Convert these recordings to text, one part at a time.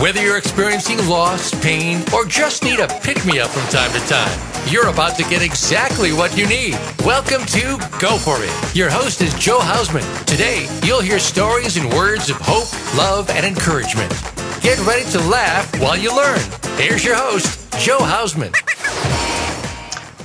Whether you're experiencing loss, pain, or just need a pick me up from time to time, you're about to get exactly what you need. Welcome to Go For It. Your host is Joe Hausman. Today, you'll hear stories and words of hope, love, and encouragement. Get ready to laugh while you learn. Here's your host, Joe Hausman.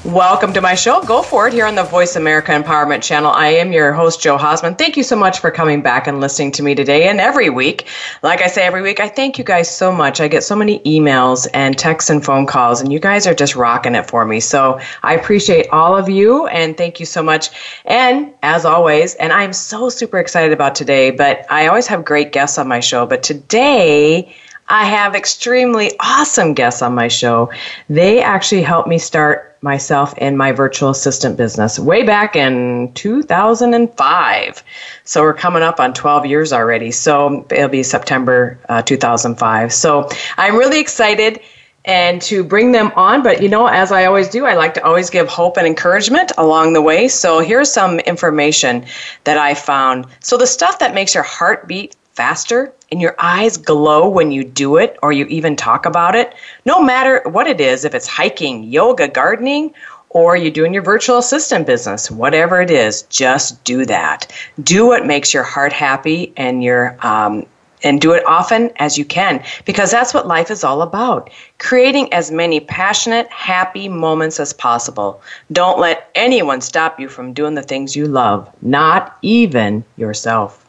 Welcome to my show. Go for it here on the Voice America Empowerment Channel. I am your host, Joe Hausman. Thank you so much for coming back and listening to me today and every week. Like I say every week, I thank you guys so much. I get so many emails and texts and phone calls, and you guys are just rocking it for me. So I appreciate all of you and thank you so much. And as always, and I'm so super excited about today, but I always have great guests on my show. But today, I have extremely awesome guests on my show. They actually helped me start myself in my virtual assistant business way back in 2005. So we're coming up on 12 years already. So it'll be September uh, 2005. So I'm really excited and to bring them on. But you know, as I always do, I like to always give hope and encouragement along the way. So here's some information that I found. So the stuff that makes your heart beat faster and your eyes glow when you do it or you even talk about it, no matter what it is, if it's hiking, yoga, gardening, or you're doing your virtual assistant business, whatever it is, just do that. Do what makes your heart happy and your um, and do it often as you can because that's what life is all about creating as many passionate happy moments as possible don't let anyone stop you from doing the things you love not even yourself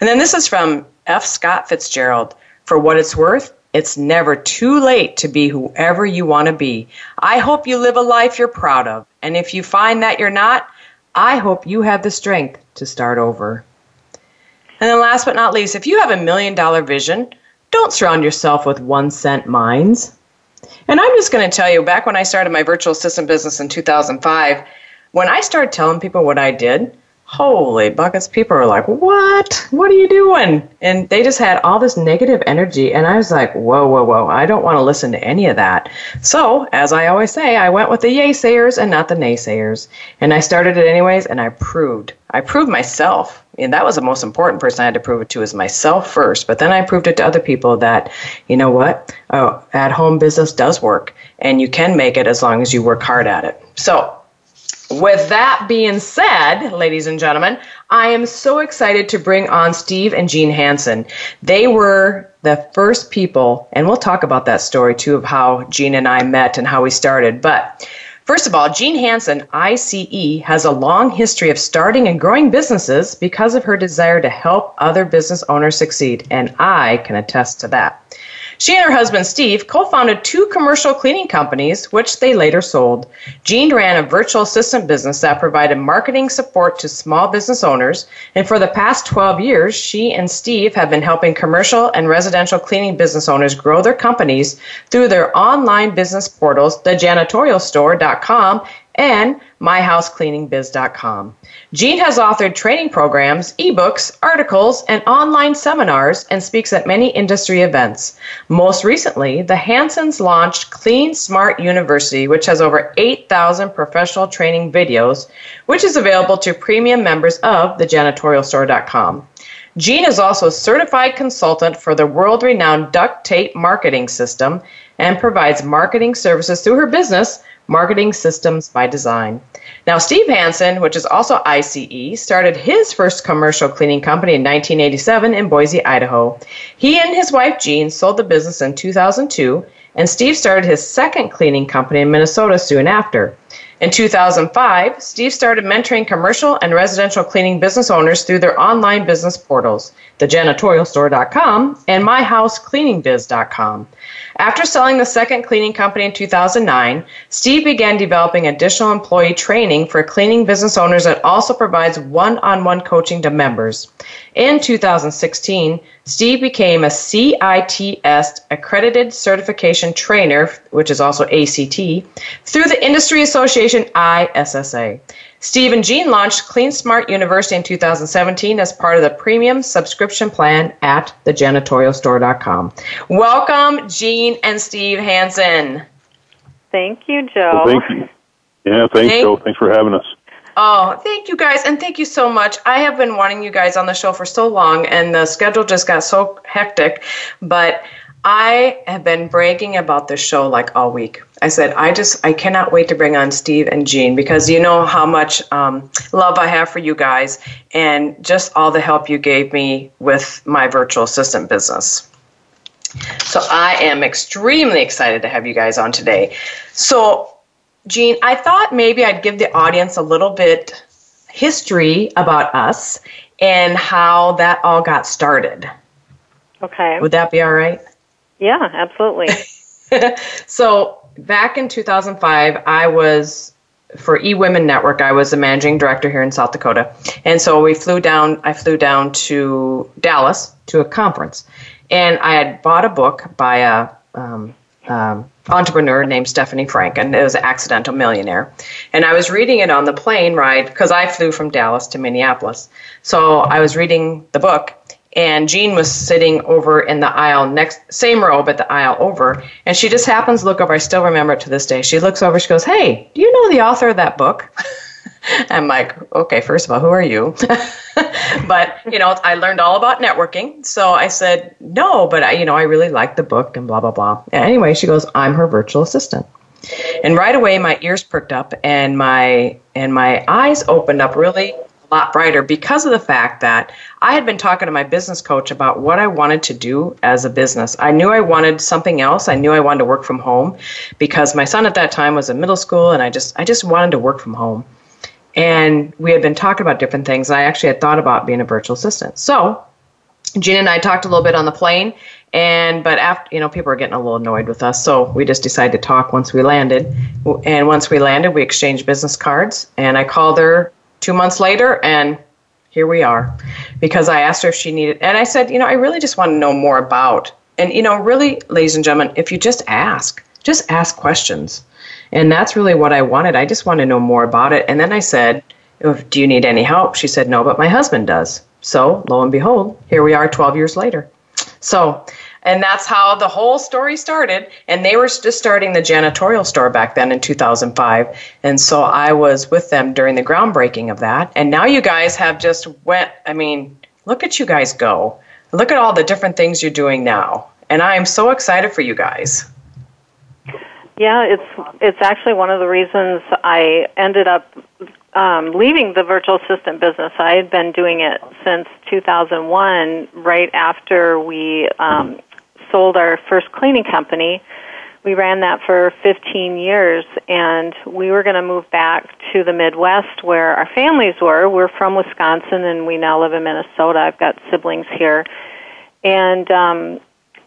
and then this is from F. Scott Fitzgerald. For what it's worth, it's never too late to be whoever you want to be. I hope you live a life you're proud of. And if you find that you're not, I hope you have the strength to start over. And then, last but not least, if you have a million dollar vision, don't surround yourself with one cent minds. And I'm just going to tell you back when I started my virtual assistant business in 2005, when I started telling people what I did, holy buckets. People were like what? What are you doing? And they just had all this negative energy and i was like whoa whoa whoa. I don't want to listen to any of that. So as i always say i went with the yay sayers and not the naysayers. And i started it anyways and i proved i proved myself. And that was the most important person i had to prove it to is myself first. But then i proved it to other people that you know what? Oh, at home business does work and you can make it as long as you work hard at it. So with that being said, ladies and gentlemen, I am so excited to bring on Steve and Jean Hansen. They were the first people, and we'll talk about that story too of how Jean and I met and how we started. But First of all, Jean Hansen, ICE, has a long history of starting and growing businesses because of her desire to help other business owners succeed, and I can attest to that. She and her husband Steve co founded two commercial cleaning companies, which they later sold. Jean ran a virtual assistant business that provided marketing support to small business owners, and for the past 12 years, she and Steve have been helping commercial and residential cleaning business owners grow their companies through their online business portals, thejanitorialstore.com and myhousecleaningbiz.com. Jean has authored training programs, ebooks, articles, and online seminars and speaks at many industry events. Most recently, the Hansens launched Clean Smart University, which has over 8,000 professional training videos, which is available to premium members of thejanitorialstore.com. Jean is also a certified consultant for the world renowned duct tape marketing system and provides marketing services through her business Marketing Systems by Design. Now, Steve Hansen, which is also ICE, started his first commercial cleaning company in 1987 in Boise, Idaho. He and his wife Jean sold the business in 2002, and Steve started his second cleaning company in Minnesota soon after. In 2005, Steve started mentoring commercial and residential cleaning business owners through their online business portals, thejanitorialstore.com and myhousecleaningbiz.com. After selling the second cleaning company in 2009, Steve began developing additional employee training for cleaning business owners that also provides one on one coaching to members. In 2016, Steve became a CITS accredited certification trainer, which is also ACT, through the Industry Association ISSA. Steve and Jean launched Clean Smart University in 2017 as part of the premium subscription plan at thejanitorialstore.com. Welcome, Jean and Steve Hansen. Thank you, Joe. Well, thank you. Yeah, thanks, thank- Joe. Thanks for having us. Oh, thank you guys, and thank you so much. I have been wanting you guys on the show for so long, and the schedule just got so hectic. But I have been bragging about this show like all week. I said, I just, I cannot wait to bring on Steve and Jean because you know how much um, love I have for you guys and just all the help you gave me with my virtual assistant business. So I am extremely excited to have you guys on today. So, Jean, I thought maybe I'd give the audience a little bit history about us and how that all got started. Okay. Would that be all right? Yeah, absolutely. so back in 2005, I was for eWomen Network. I was the managing director here in South Dakota, and so we flew down. I flew down to Dallas to a conference, and I had bought a book by a um, um, entrepreneur named Stephanie Frank, and it was an accidental millionaire. And I was reading it on the plane ride because I flew from Dallas to Minneapolis. So I was reading the book, and Jean was sitting over in the aisle next, same row, but the aisle over, and she just happens to look over. I still remember it to this day. She looks over. She goes, "Hey, do you know the author of that book?" I'm like, "Okay, first of all, who are you?" but you know, I learned all about networking, so I said, "No, but I, you know, I really like the book and blah blah blah." And anyway, she goes, "I'm her virtual assistant." And right away, my ears perked up and my and my eyes opened up really a lot brighter because of the fact that I had been talking to my business coach about what I wanted to do as a business. I knew I wanted something else. I knew I wanted to work from home because my son at that time was in middle school and I just I just wanted to work from home. And we had been talking about different things. I actually had thought about being a virtual assistant. So Gina and I talked a little bit on the plane and but after you know people were getting a little annoyed with us so we just decided to talk once we landed and once we landed we exchanged business cards and i called her two months later, and here we are. Because I asked her if she needed, and I said, you know, I really just want to know more about. And, you know, really, ladies and gentlemen, if you just ask, just ask questions. And that's really what I wanted. I just want to know more about it. And then I said, do you need any help? She said, no, but my husband does. So lo and behold, here we are 12 years later. So and that's how the whole story started. And they were just starting the janitorial store back then in 2005. And so I was with them during the groundbreaking of that. And now you guys have just went, I mean, look at you guys go. Look at all the different things you're doing now. And I am so excited for you guys. Yeah, it's it's actually one of the reasons I ended up um, leaving the virtual assistant business. I had been doing it since 2001, right after we um, sold our first cleaning company. We ran that for 15 years, and we were going to move back to the Midwest where our families were. We're from Wisconsin, and we now live in Minnesota. I've got siblings here, and um,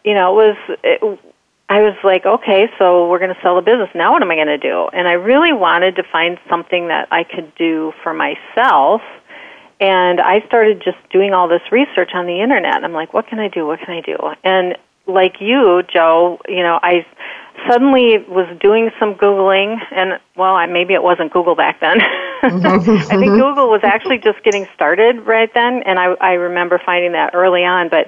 you know, it was. It, I was like, okay, so we're going to sell the business. Now what am I going to do? And I really wanted to find something that I could do for myself. And I started just doing all this research on the internet. I'm like, what can I do? What can I do? And like you, Joe, you know, I suddenly was doing some googling and well I, maybe it wasn't google back then i think google was actually just getting started right then and i i remember finding that early on but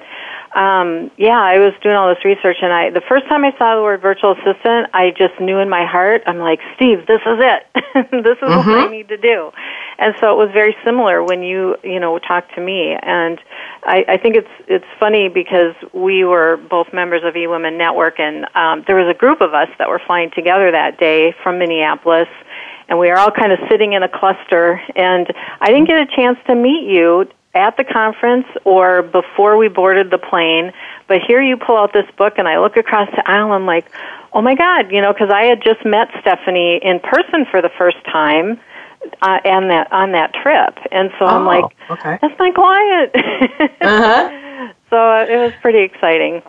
um yeah i was doing all this research and i the first time i saw the word virtual assistant i just knew in my heart i'm like steve this is it. This is mm-hmm. what i need to do. And so it was very similar when you you know talked to me. And i i think it's it's funny because we were both members of eWomen network and um there was a group of us that were flying together that day from minneapolis and we were all kind of sitting in a cluster. And i didn't get a chance to meet you at the conference or before we boarded the plane but here you pull out this book and i look across the aisle i'm like oh my God, you know, because I had just met Stephanie in person for the first time. Uh, and that on that trip, and so oh, I'm like, okay. "That's my client." uh-huh. So it was pretty exciting.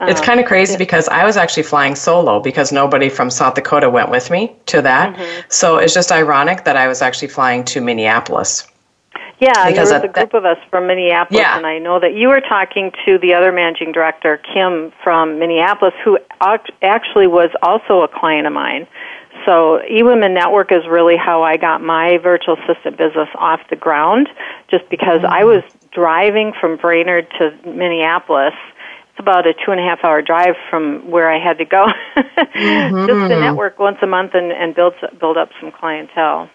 It's kind of crazy because I was actually flying solo because nobody from South Dakota went with me to that. Mm-hmm. So it's just ironic that I was actually flying to Minneapolis. Yeah, because there was a group that, of us from Minneapolis, yeah. and I know that you were talking to the other managing director, Kim from Minneapolis, who actually was also a client of mine. So eWomen Network is really how I got my virtual assistant business off the ground, just because mm-hmm. I was driving from Brainerd to Minneapolis it's about a two and a half hour drive from where I had to go, mm-hmm. just to network once a month and, and build build up some clientele.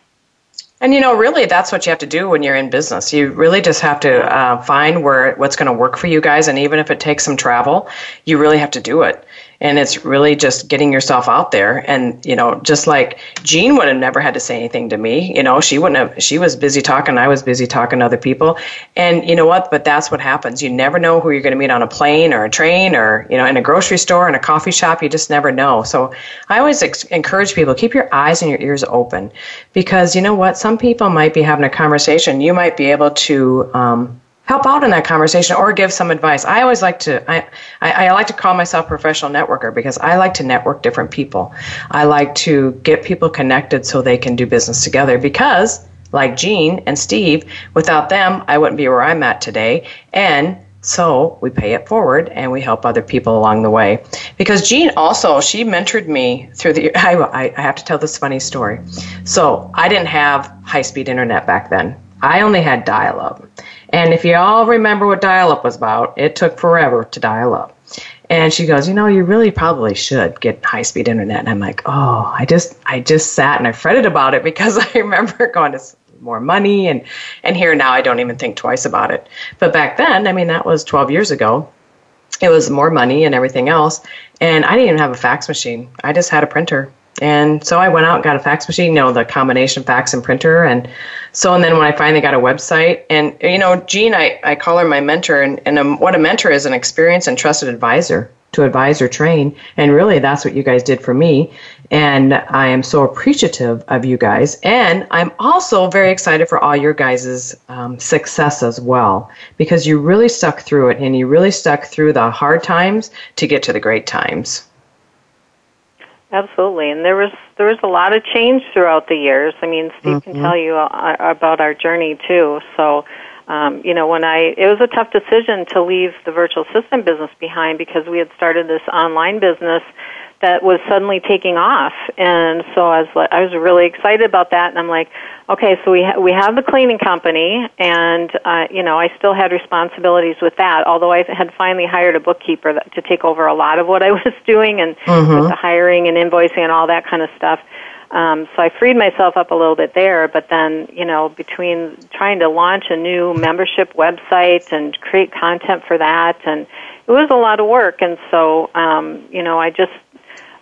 And you know, really, that's what you have to do when you're in business. You really just have to uh, find where what's going to work for you guys, and even if it takes some travel, you really have to do it. And it's really just getting yourself out there. And you know just like jean would have never had to say anything to me you know she wouldn't have she was busy talking i was busy talking to other people. And you know what? But that's what happens. You never know who you're going to meet on a plane or a train or you know in a grocery store in a coffee shop. You just never know. So i always ex- encourage people keep your eyes and your ears open. Because you know what? some people might be having a conversation you might be able to um, help out in that conversation or give some advice. I always like to I, I, I, like to call myself professional networker because I like to network different people. I like to get people connected so they can do business together because like Jean and Steve, without them I wouldn't be where I'm at today. And so we pay it forward and we help other people along the way. Because Jean also, she mentored me through the, I, I have to tell this funny story. So I didn't have high speed internet back then. I only had dial up. And if you all remember what dial up was about, it took forever to dial up. And she goes, you know, you really probably should get high speed internet. And I'm like, oh, I just I just sat and I fretted about it because I remember going to more money and and here now I don't even think twice about it. But back then, I mean, that was 12 years ago. It was more money and everything else. And I didn't even have a fax machine. I just had a printer. And so I went out and got a fax machine, you know, the combination fax and printer. And so, and then when I finally got a website, and, you know, Jean, I, I call her my mentor. And, and um, what a mentor is an experienced and trusted advisor to advise or train. And really, that's what you guys did for me. And I am so appreciative of you guys. And I'm also very excited for all your guys' um, success as well, because you really stuck through it and you really stuck through the hard times to get to the great times. Absolutely, and there was there was a lot of change throughout the years. I mean, Steve mm-hmm. can tell you uh, about our journey too. So, um, you know, when I it was a tough decision to leave the virtual assistant business behind because we had started this online business that was suddenly taking off, and so I was like, I was really excited about that, and I'm like, Okay, so we ha- we have the cleaning company, and uh, you know I still had responsibilities with that. Although I had finally hired a bookkeeper that, to take over a lot of what I was doing, and mm-hmm. with the hiring and invoicing and all that kind of stuff. Um, so I freed myself up a little bit there. But then you know between trying to launch a new membership website and create content for that, and it was a lot of work. And so um, you know I just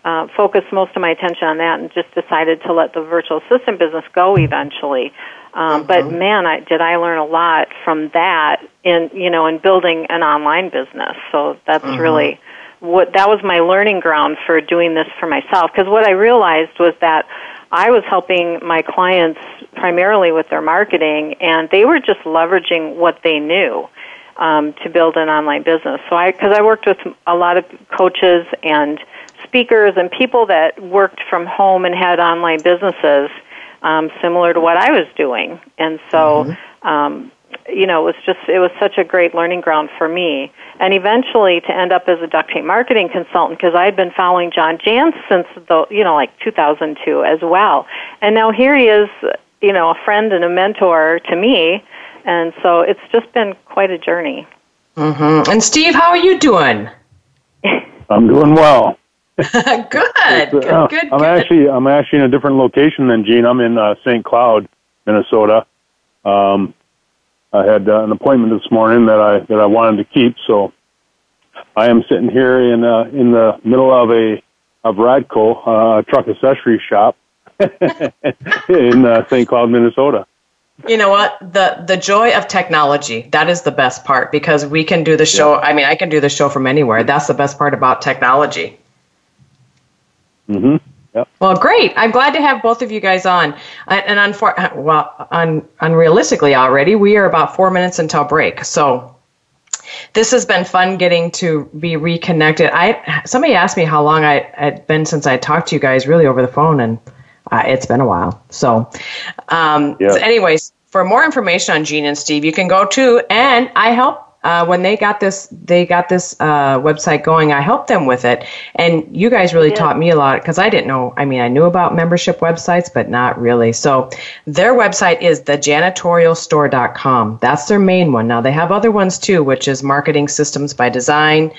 uh, focused most of my attention on that and just decided to let the virtual assistant business go eventually. Um, mm-hmm. But man, I, did I learn a lot from that in you know in building an online business. So that's mm-hmm. really what that was my learning ground for doing this for myself. Because what I realized was that I was helping my clients primarily with their marketing, and they were just leveraging what they knew. Um, to build an online business. So I, because I worked with a lot of coaches and speakers and people that worked from home and had online businesses um, similar to what I was doing. And so, mm-hmm. um, you know, it was just, it was such a great learning ground for me. And eventually to end up as a duct tape marketing consultant because I had been following John Jantsch since the, you know, like 2002 as well. And now here he is, you know, a friend and a mentor to me. And so it's just been quite a journey. Mm-hmm. And Steve, how are you doing? I'm doing well. good. good, uh, good, I'm good. actually I'm actually in a different location than Jean. I'm in uh, St. Cloud, Minnesota. Um, I had uh, an appointment this morning that I that I wanted to keep, so I am sitting here in uh, in the middle of a of Radco, uh, truck accessory shop in uh, St. Cloud, Minnesota. You know what? The the joy of technology, that is the best part because we can do the show. Yeah. I mean, I can do the show from anywhere. That's the best part about technology. Mm-hmm. Yep. Well, great. I'm glad to have both of you guys on. And unfor- well, un- unrealistically, already we are about four minutes until break. So this has been fun getting to be reconnected. I somebody asked me how long I had been since I talked to you guys really over the phone, and uh, it's been a while. So, um, yeah. so anyways, for more information on Jean and Steve, you can go to and I help uh, when they got this they got this uh, website going i helped them with it. And you guys really yeah. taught me a lot because i didn't know i mean i knew about membership websites but not really. So their website is thejanitorialstore.com that's their main one. Now they have other ones too which is marketing systems by design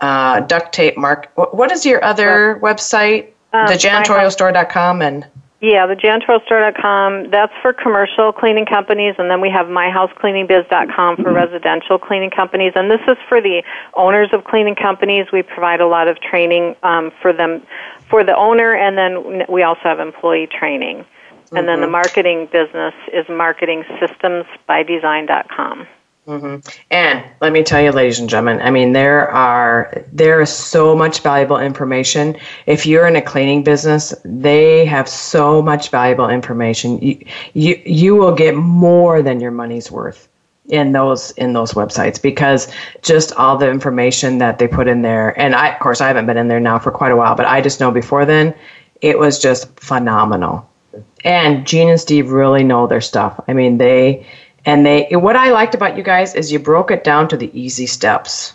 uh, duct tape mark what is your other website? um, thejanitorialstore.com and yeah, the janitorialstore.com, that's for commercial cleaning companies, and then we have myhousecleaningbiz.com for mm-hmm. residential cleaning companies. And this is for the owners of cleaning companies. We provide a lot of training um, for them, for the owner, and then we also have employee training. Mm-hmm. And then the mm-hmm. marketing business is marketingsystemsbydesign.com. Mm-hmm. And let me tell you, ladies and gentlemen, I mean, there are there is so much valuable information. If you're in a cleaning business, they have so much valuable information. You you, you will get more than your money's worth in those in those websites because just all the information that they put in there. And I, of course, I haven't been in there now for quite a while, but I just know before then, it was just phenomenal. And Jean and Steve really know their stuff. I mean, they and they what I liked about you guys is you broke it down to the easy steps.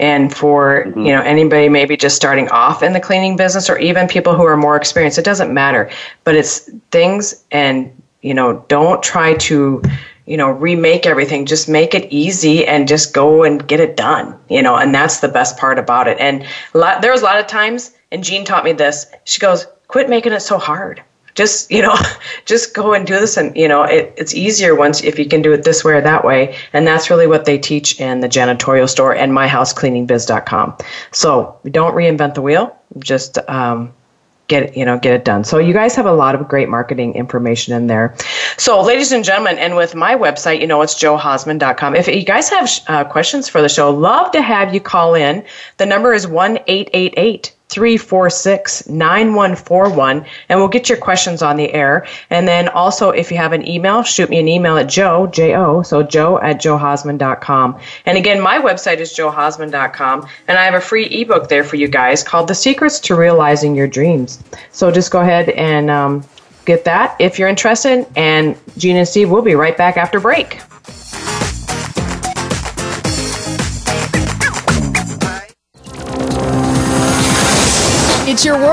And for mm-hmm. you know anybody maybe just starting off in the cleaning business or even people who are more experienced, it doesn't matter. But it's things and you know don't try to you know remake everything just make it easy and just go and get it done you know and that's the best part about it and a lot, there was a lot of times and jean taught me this she goes quit making it so hard just you know just go and do this. And you know it, it's easier once if you can do it this way or that way. And that's really what they teach in the janitorial store and myhousecleaningbiz.com so don't reinvent the wheel. Just um, get you know get it done. So you guys have a lot of great marketing information in there. So ladies and gentlemen and with my website you know it's joehausman.com if you guys have uh, questions for the show love to have you call in. The number is 1 888 346 9141, and we'll get your questions on the air. And then also, if you have an email, shoot me an email at joe, J-O, so joe at joehausman.com. And again, my website is joehausman.com, and I have a free ebook there for you guys called The Secrets to Realizing Your Dreams. So just go ahead and um, get that if you're interested. And Jean and Steve will be right back after break.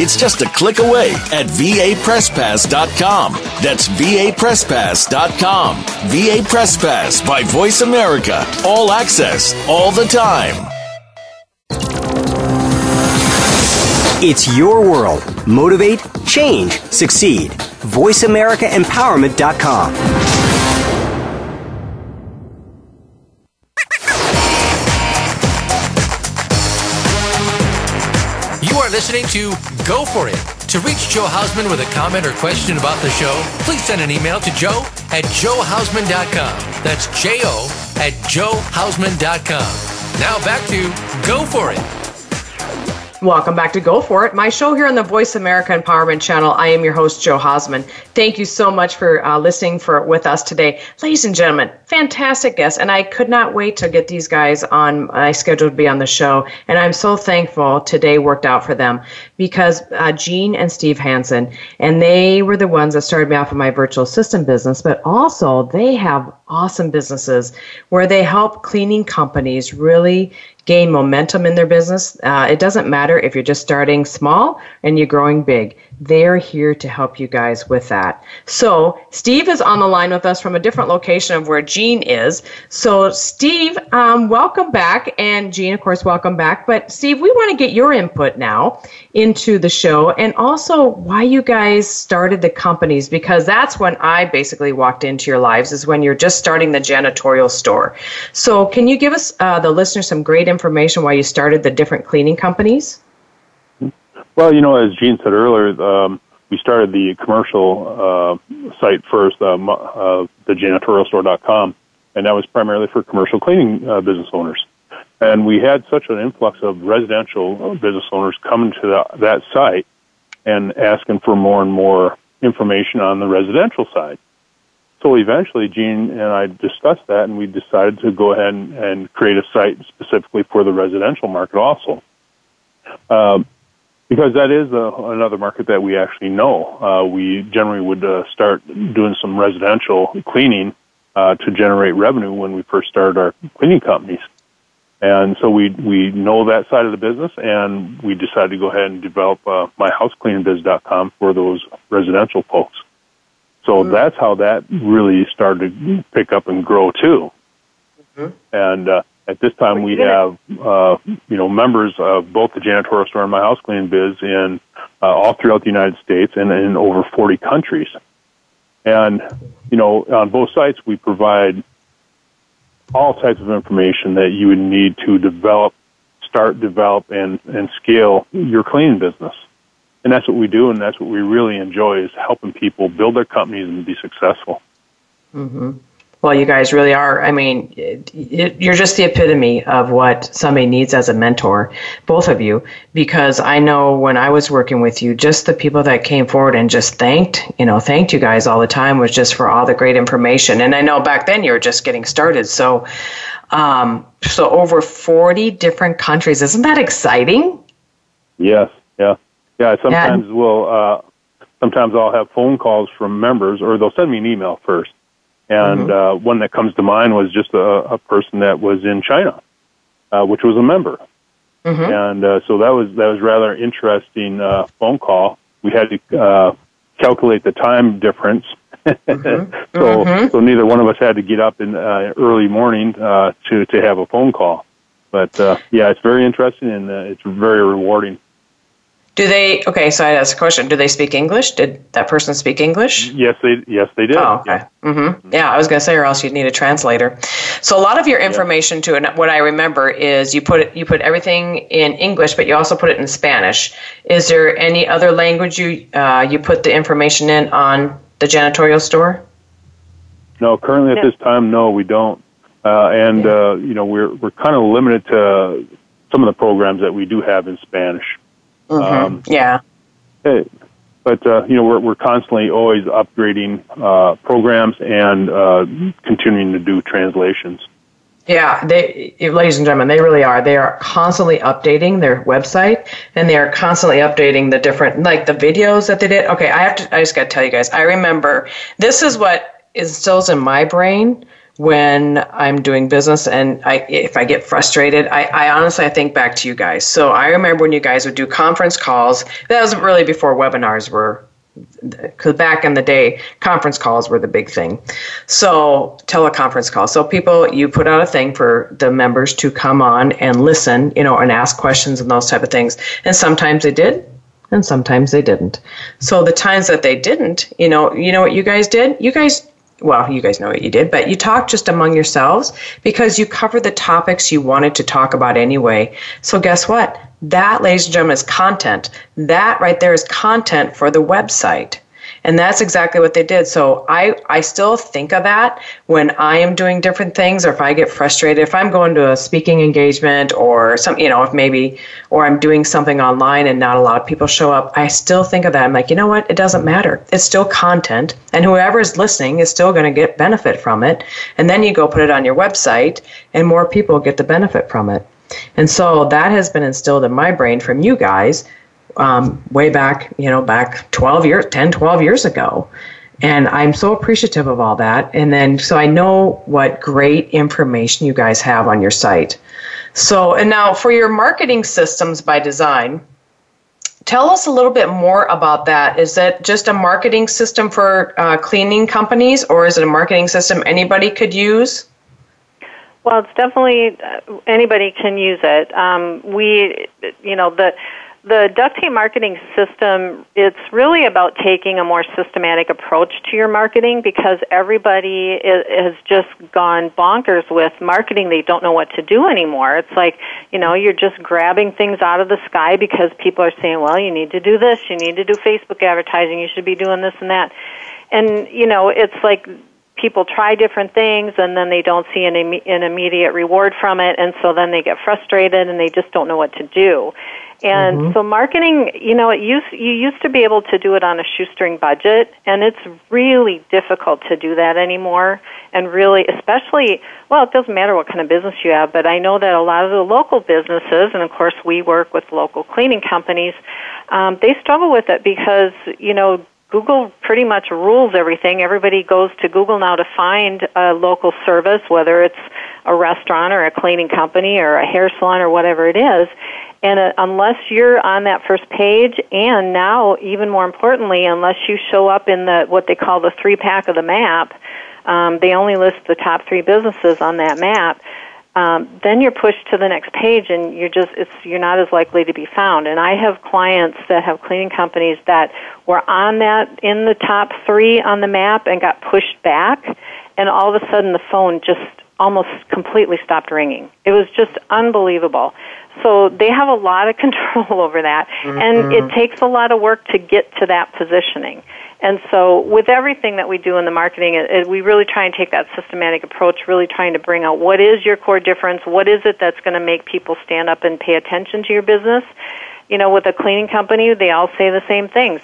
It's just a click away at vapresspass.com. That's vapresspass.com. VA Press Pass by Voice America. All access, all the time. It's your world. Motivate, change, succeed. VoiceAmericaEmpowerment.com. listening to Go For It. To reach Joe Hausman with a comment or question about the show, please send an email to joe at joehausman.com. That's J O at joehausman.com. Now back to Go For It. Welcome back to Go For It, my show here on the Voice America Empowerment Channel. I am your host, Joe Hausman. Thank you so much for uh, listening for with us today, ladies and gentlemen. Fantastic guests, and I could not wait to get these guys on my schedule to be on the show. And I'm so thankful today worked out for them because uh, Jean and Steve Hansen, and they were the ones that started me off in my virtual assistant business. But also, they have awesome businesses where they help cleaning companies really gain momentum in their business. Uh, it doesn't matter if you're just starting small and you're growing big. They're here to help you guys with that. So, Steve is on the line with us from a different location of where Jean is. So, Steve, um, welcome back. And Jean, of course, welcome back. But, Steve, we want to get your input now into the show and also why you guys started the companies because that's when I basically walked into your lives, is when you're just starting the janitorial store. So, can you give us, uh, the listeners, some great information why you started the different cleaning companies? Well, you know, as Jean said earlier, um, we started the commercial uh, site first, uh, uh, the janitorialstore.com, and that was primarily for commercial cleaning uh, business owners. And we had such an influx of residential business owners coming to the, that site and asking for more and more information on the residential side. So eventually, Jean and I discussed that, and we decided to go ahead and, and create a site specifically for the residential market also. Um, because that is a, another market that we actually know. Uh, we generally would uh, start doing some residential cleaning uh, to generate revenue when we first started our cleaning companies. And so we we know that side of the business, and we decided to go ahead and develop uh, myhousecleaningbiz.com for those residential folks. So mm-hmm. that's how that really started to pick up and grow too. Mm-hmm. And uh, at this time, we have uh, you know members of both the janitorial store and my house cleaning biz in uh, all throughout the United States and in over 40 countries. And you know, on both sites, we provide all types of information that you would need to develop, start, develop, and and scale your cleaning business. And that's what we do, and that's what we really enjoy is helping people build their companies and be successful. Mm-hmm. Well, you guys really are. I mean, it, it, you're just the epitome of what somebody needs as a mentor, both of you, because I know when I was working with you, just the people that came forward and just thanked, you know, thanked you guys all the time was just for all the great information. And I know back then you were just getting started. So, um, so over 40 different countries. Isn't that exciting? Yes. Yeah. Yeah. Sometimes yeah. we'll, uh, sometimes I'll have phone calls from members or they'll send me an email first and mm-hmm. uh, one that comes to mind was just a, a person that was in China, uh, which was a member. Mm-hmm. And uh, so that was that was rather interesting uh, phone call. We had to uh, calculate the time difference. mm-hmm. so mm-hmm. so neither one of us had to get up in uh, early morning uh, to to have a phone call. But uh, yeah, it's very interesting and uh, it's very rewarding. Do they? Okay, so I asked a question. Do they speak English? Did that person speak English? Yes, they yes they did. Oh, okay. Yeah. Mm-hmm. Yeah, I was going to say, or else you'd need a translator. So a lot of your information yeah. too, and what I remember is you put it, you put everything in English, but you also put it in Spanish. Is there any other language you uh, you put the information in on the janitorial store? No, currently at this time, no, we don't. Uh, and yeah. uh, you know, we're we're kind of limited to some of the programs that we do have in Spanish. Mm-hmm. Um, yeah. but uh, you know we're we're constantly always upgrading uh, programs and uh, continuing to do translations. Yeah, they, ladies and gentlemen, they really are. They are constantly updating their website, and they are constantly updating the different, like the videos that they did. Okay, I have to. I just got to tell you guys. I remember this is what instills in my brain when I'm doing business and I, if I get frustrated, I, I honestly I think back to you guys. So I remember when you guys would do conference calls. That was really before webinars were, because back in the day, conference calls were the big thing. So teleconference calls. So people, you put out a thing for the members to come on and listen, you know, and ask questions and those type of things. And sometimes they did, and sometimes they didn't. So the times that they didn't, you know, you know what you guys did? You guys well, you guys know what you did, but you talked just among yourselves because you covered the topics you wanted to talk about anyway. So, guess what? That, ladies and gentlemen, is content. That right there is content for the website. And that's exactly what they did. So I, I still think of that when I am doing different things or if I get frustrated, if I'm going to a speaking engagement or some, you know, if maybe, or I'm doing something online and not a lot of people show up, I still think of that. I'm like, you know what? It doesn't matter. It's still content and whoever is listening is still going to get benefit from it. And then you go put it on your website and more people get the benefit from it. And so that has been instilled in my brain from you guys um, way back, you know, back 12 years, 10, 12 years ago. And I'm so appreciative of all that. And then, so I know what great information you guys have on your site. So, and now for your marketing systems by design, tell us a little bit more about that. Is that just a marketing system for uh, cleaning companies, or is it a marketing system anybody could use? Well, it's definitely uh, anybody can use it. Um, we, you know, the the duct tape marketing system it's really about taking a more systematic approach to your marketing because everybody has just gone bonkers with marketing. They don't know what to do anymore. It's like you know you're just grabbing things out of the sky because people are saying well you need to do this. You need to do facebook advertising. You should be doing this and that. And you know it's like people try different things and then they don't see an, Im- an immediate reward from it. And so then they get frustrated and they just don't know what to do and mm-hmm. so marketing, you know, it used you used to be able to do it on a shoestring budget, and it's really difficult to do that anymore. And really, especially, well, it doesn't matter what kind of business you have, but I know that a lot of the local businesses, and of course we work with local cleaning companies, um, they struggle with it because you know Google pretty much rules everything. Everybody goes to Google now to find a local service, whether it's a restaurant or a cleaning company or a hair salon or whatever it is. And uh, unless you're on that first page, and now even more importantly, unless you show up in the what they call the three pack of the map, um, they only list the top three businesses on that map. Um, then you're pushed to the next page, and you're just it's you're not as likely to be found. And I have clients that have cleaning companies that were on that in the top three on the map and got pushed back, and all of a sudden the phone just almost completely stopped ringing. It was just unbelievable. So they have a lot of control over that, mm-hmm. and it takes a lot of work to get to that positioning. And so, with everything that we do in the marketing, it, it, we really try and take that systematic approach, really trying to bring out what is your core difference, what is it that's going to make people stand up and pay attention to your business. You know, with a cleaning company, they all say the same things.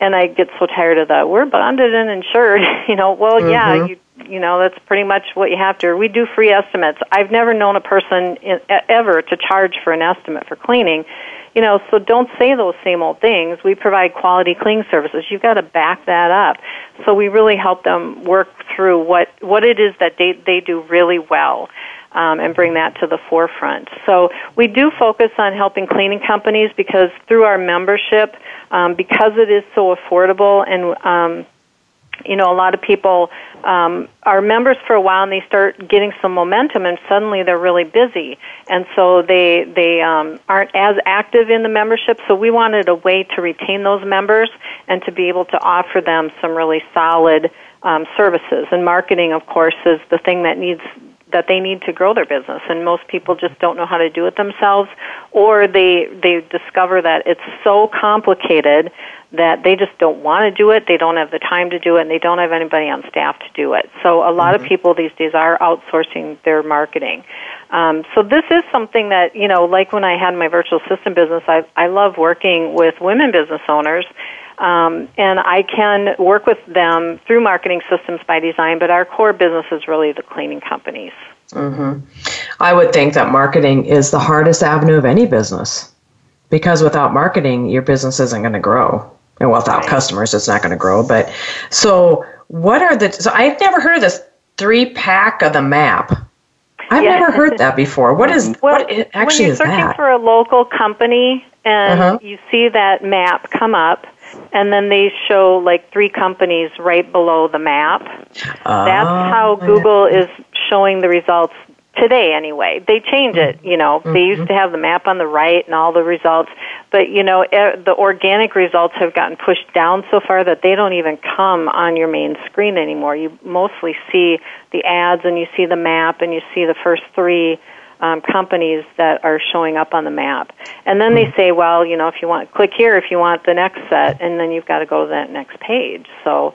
And I get so tired of that. We're bonded and insured. You know, well, mm-hmm. yeah, you you know that's pretty much what you have to we do free estimates. I've never known a person in, ever to charge for an estimate for cleaning. You know so don't say those same old things. We provide quality cleaning services. You've got to back that up. So we really help them work through what what it is that they they do really well um, and bring that to the forefront. So we do focus on helping cleaning companies because through our membership, um, because it is so affordable and um, you know, a lot of people um, are members for a while and they start getting some momentum, and suddenly they're really busy, and so they they um, aren't as active in the membership. So we wanted a way to retain those members and to be able to offer them some really solid um, services. And marketing, of course, is the thing that needs that they need to grow their business and most people just don't know how to do it themselves or they they discover that it's so complicated that they just don't want to do it, they don't have the time to do it, and they don't have anybody on staff to do it. So a lot mm-hmm. of people these days are outsourcing their marketing. Um, so this is something that you know, like when I had my virtual assistant business, I I love working with women business owners. Um, and I can work with them through marketing systems by design, but our core business is really the cleaning companies. Mm-hmm. I would think that marketing is the hardest avenue of any business because without marketing, your business isn't going to grow and without right. customers, it's not going to grow. But so, what are the? So I've never heard of this three pack of the map. I've never heard that before. What is well, what actually when you're searching that? for a local company and uh-huh. you see that map come up, and then they show like three companies right below the map. Uh, That's how Google is showing the results today anyway. They change it, you know. Mm-hmm. They used to have the map on the right and all the results, but you know, the organic results have gotten pushed down so far that they don't even come on your main screen anymore. You mostly see the ads and you see the map and you see the first 3 um, companies that are showing up on the map. And then they say, well, you know, if you want, click here if you want the next set, and then you've got to go to that next page. So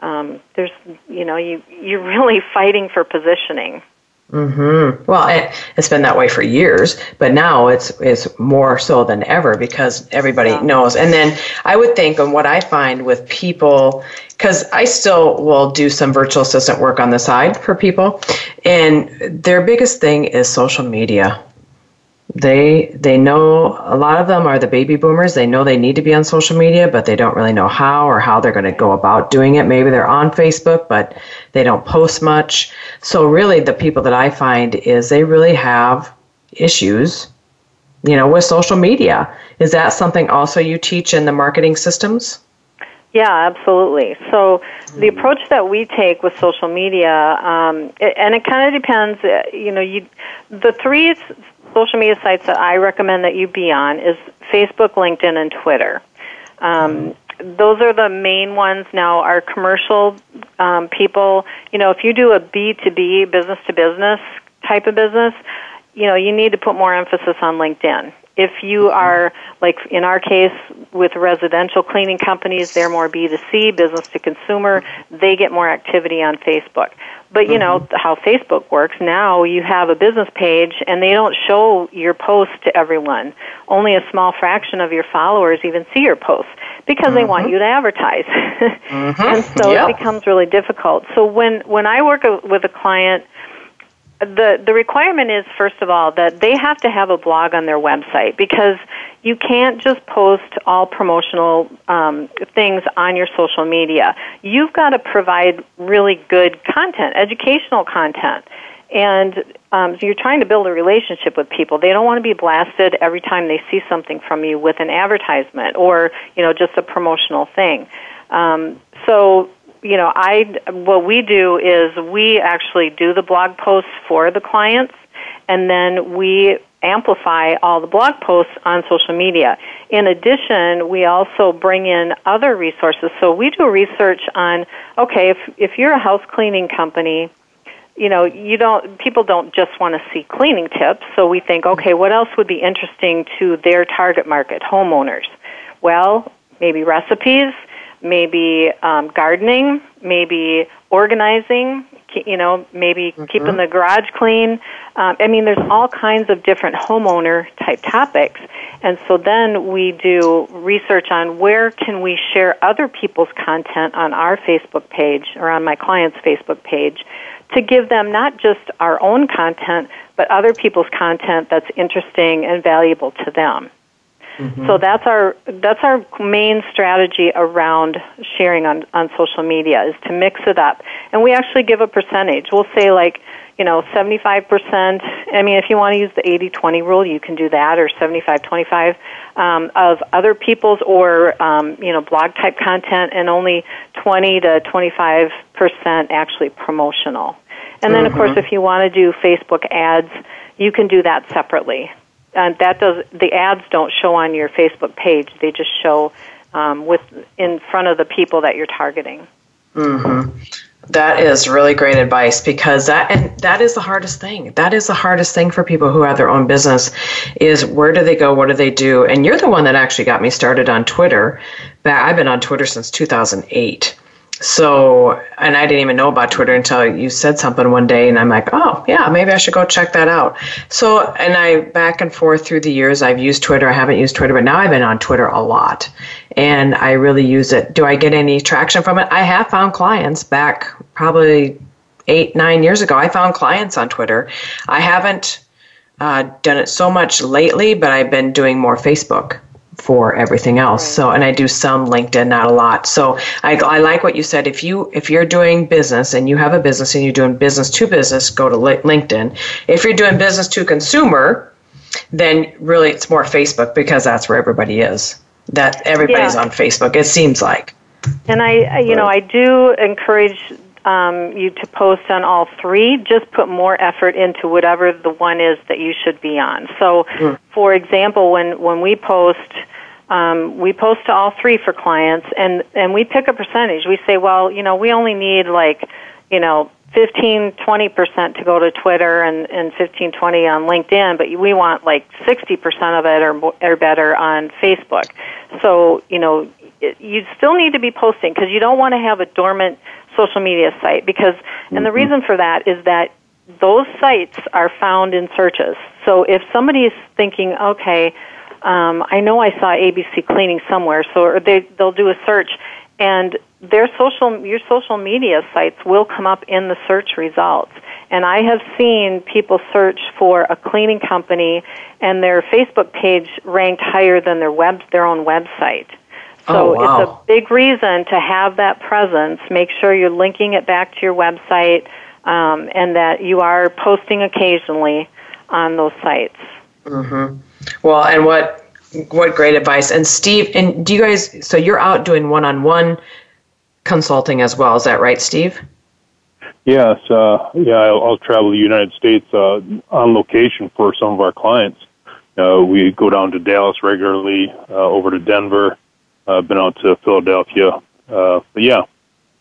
um, there's, you know, you you're really fighting for positioning. Mm-hmm. Well, it, has been that way for years, but now it's it's more so than ever because everybody yeah. knows. And then I would think, and what I find with people, because I still will do some virtual assistant work on the side for people, and their biggest thing is social media they they know a lot of them are the baby boomers. They know they need to be on social media but they don't really know how or how they're going to go about doing it. Maybe they're on facebook but they don't post much. So really the people that i find is they really have issues you know with social media. Is that something also you teach in the marketing systems? Yeah, absolutely. So the approach that we take with social media, um, and it kind of depends. Uh, you know, you the three social media sites that I recommend that you be on is Facebook, LinkedIn, and Twitter. Um, those are the main ones. Now, our commercial um, people, you know, if you do a B2B, business to business type of business, you know, you need to put more emphasis on LinkedIn. If you are, like in our case, with residential cleaning companies, they're more B2C, business to consumer, they get more activity on Facebook. But you know mm-hmm. how Facebook works. Now you have a business page and they don't show your post to everyone. Only a small fraction of your followers even see your posts because mm-hmm. they want mm-hmm. you to advertise. mm-hmm. And so yep. it becomes really difficult. So when when I work with a client the the requirement is first of all that they have to have a blog on their website because you can't just post all promotional um, things on your social media. You've got to provide really good content, educational content, and um, so you're trying to build a relationship with people. They don't want to be blasted every time they see something from you with an advertisement or you know just a promotional thing. Um, so you know, I what we do is we actually do the blog posts for the clients, and then we amplify all the blog posts on social media. In addition, we also bring in other resources. So we do research on okay, if if you're a house cleaning company, you know, you don't people don't just want to see cleaning tips, so we think, okay, what else would be interesting to their target market, homeowners? Well, maybe recipes, maybe um, gardening, maybe organizing, you know, maybe mm-hmm. keeping the garage clean. Um, I mean, there's all kinds of different homeowner type topics. And so then we do research on where can we share other people's content on our Facebook page or on my client's Facebook page to give them not just our own content, but other people's content that's interesting and valuable to them. Mm-hmm. So that's our that's our main strategy around sharing on on social media is to mix it up. And we actually give a percentage. We'll say like, you know, 75%. I mean, if you want to use the 80-20 rule, you can do that or 75-25 um, of other people's or um, you know, blog type content and only 20 to 25% actually promotional. And then, mm-hmm. of course, mm-hmm. if you want to do Facebook ads, you can do that separately uh, that does the ads don't show on your Facebook page. They just show um, with in front of the people that you're targeting. Mm-hmm. That is really great advice because that and that is the hardest thing. That is the hardest thing for people who have their own business is where do they go? What do they do? And you're the one that actually got me started on Twitter. I've been on Twitter since 2008. So, and I didn't even know about Twitter until you said something one day, and I'm like, oh, yeah, maybe I should go check that out. So, and I back and forth through the years, I've used Twitter. I haven't used Twitter, but now I've been on Twitter a lot, and I really use it. Do I get any traction from it? I have found clients back probably eight, nine years ago. I found clients on Twitter. I haven't uh, done it so much lately, but I've been doing more Facebook for everything else. So, and I do some LinkedIn, not a lot. So, I, I like what you said. If you if you're doing business and you have a business and you're doing business to business, go to LinkedIn. If you're doing business to consumer, then really it's more Facebook because that's where everybody is. That everybody's yeah. on Facebook. It seems like. And I, you know, I do encourage um, you to post on all three. Just put more effort into whatever the one is that you should be on. So, mm. for example, when when we post um, we post to all three for clients, and and we pick a percentage. We say, well, you know, we only need like, you know, 15, 20% to go to Twitter and, and 15, 20 on LinkedIn, but we want like 60% of it or, or better on Facebook. So, you know, you still need to be posting because you don't want to have a dormant social media site because, and the mm-hmm. reason for that is that those sites are found in searches. So if somebody is thinking, okay, um, I know I saw ABC cleaning somewhere, so they they'll do a search, and their social your social media sites will come up in the search results. And I have seen people search for a cleaning company, and their Facebook page ranked higher than their web their own website. So oh, wow. it's a big reason to have that presence. Make sure you're linking it back to your website, um, and that you are posting occasionally on those sites. Mm-hmm. Well, and what what great advice. And Steve, and do you guys? So you're out doing one-on-one consulting as well. Is that right, Steve? Yes. Uh, yeah, I'll, I'll, travel the United States uh, on location for some of our clients. Uh, we go down to Dallas regularly, uh, over to Denver. Uh, been out to Philadelphia. Uh, but yeah,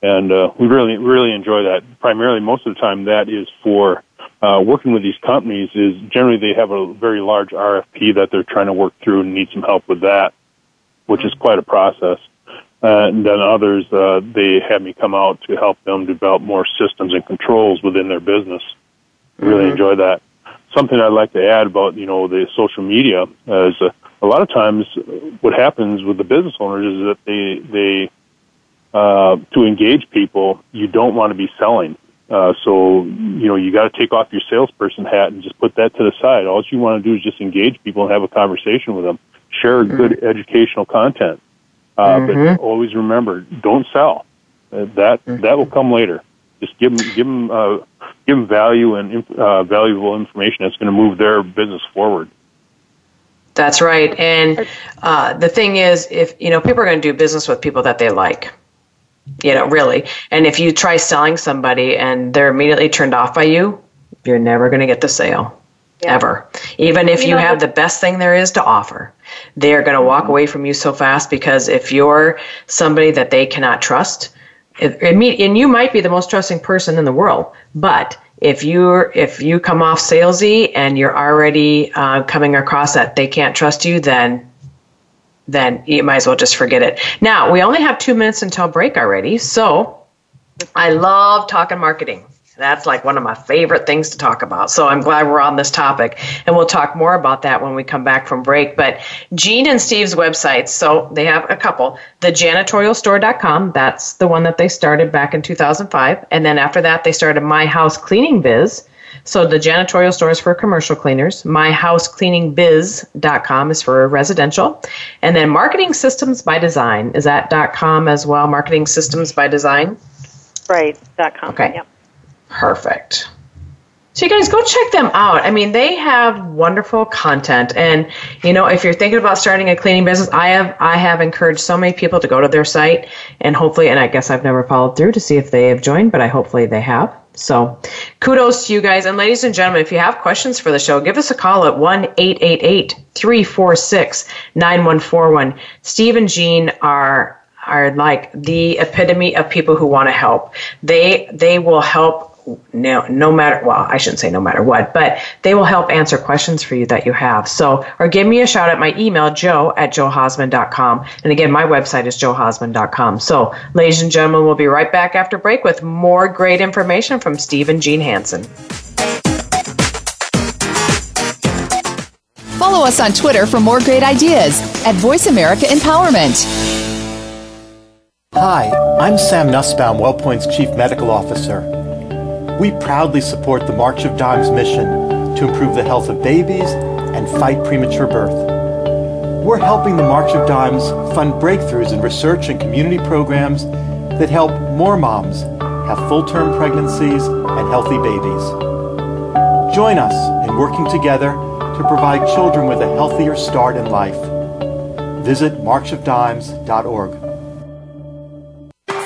and uh, we really really enjoy that. Primarily, most of the time, that is for uh, working with these companies is generally they have a very large RFP that they're trying to work through and need some help with that, which is quite a process. Uh, and then others, uh, they have me come out to help them develop more systems and controls within their business. Really mm-hmm. enjoy that. Something I'd like to add about, you know, the social media is uh, a lot of times what happens with the business owners is that they, they, uh, to engage people, you don't want to be selling. Uh, so, you know, you got to take off your salesperson hat and just put that to the side. All you want to do is just engage people and have a conversation with them. Share mm-hmm. good educational content. Uh, mm-hmm. But always remember, don't sell. Uh, that mm-hmm. that will come later. Just give them give them uh, give them value and uh, valuable information that's going to move their business forward. That's right. And uh, the thing is, if you know, people are going to do business with people that they like you know, really. And if you try selling somebody and they're immediately turned off by you, you're never going to get the sale. Yeah. Ever. Even if you, you know, have the best thing there is to offer, they're going to walk mm-hmm. away from you so fast because if you're somebody that they cannot trust, it, it, and you might be the most trusting person in the world, but if you if you come off salesy and you're already uh, coming across that they can't trust you, then then you might as well just forget it. Now, we only have two minutes until break already, so I love talking marketing. That's like one of my favorite things to talk about. So I'm glad we're on this topic. And we'll talk more about that when we come back from break. But Jean and Steve's websites, so they have a couple. The janitorialstore.com, that's the one that they started back in 2005. And then after that, they started My House Cleaning Biz. So the janitorial store is for commercial cleaners. MyHouseCleaningBiz.com is for residential. And then Marketing Systems by Design is that .com as well. Marketing Systems by Design. Right. .com. Okay. Yep. Perfect. So you guys go check them out. I mean, they have wonderful content, and you know, if you're thinking about starting a cleaning business, I have I have encouraged so many people to go to their site, and hopefully, and I guess I've never followed through to see if they have joined, but I hopefully they have. So kudos to you guys. And ladies and gentlemen, if you have questions for the show, give us a call at 1 888 346 9141. Steve and Jean are are like the epitome of people who want to help. They they will help no, no matter, well, I shouldn't say no matter what, but they will help answer questions for you that you have. So, or give me a shout at my email, joe at joehausman.com. And again, my website is joehausman.com. So, ladies and gentlemen, we'll be right back after break with more great information from Steve and Jean Hansen. Follow us on Twitter for more great ideas at Voice America Empowerment. Hi, I'm Sam Nussbaum, WellPoint's Chief Medical Officer. We proudly support the March of Dimes mission to improve the health of babies and fight premature birth. We're helping the March of Dimes fund breakthroughs in research and community programs that help more moms have full-term pregnancies and healthy babies. Join us in working together to provide children with a healthier start in life. Visit marchofdimes.org.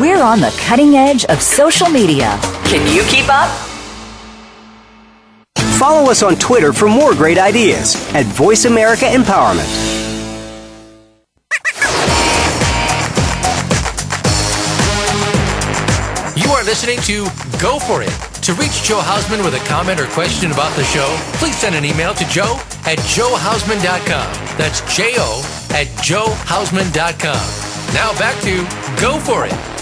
We're on the cutting edge of social media. Can you keep up? Follow us on Twitter for more great ideas at Voice America Empowerment. You are listening to Go For It. To reach Joe Hausman with a comment or question about the show, please send an email to joe at joehausman.com. That's J O at joehausman.com. Now back to Go For It.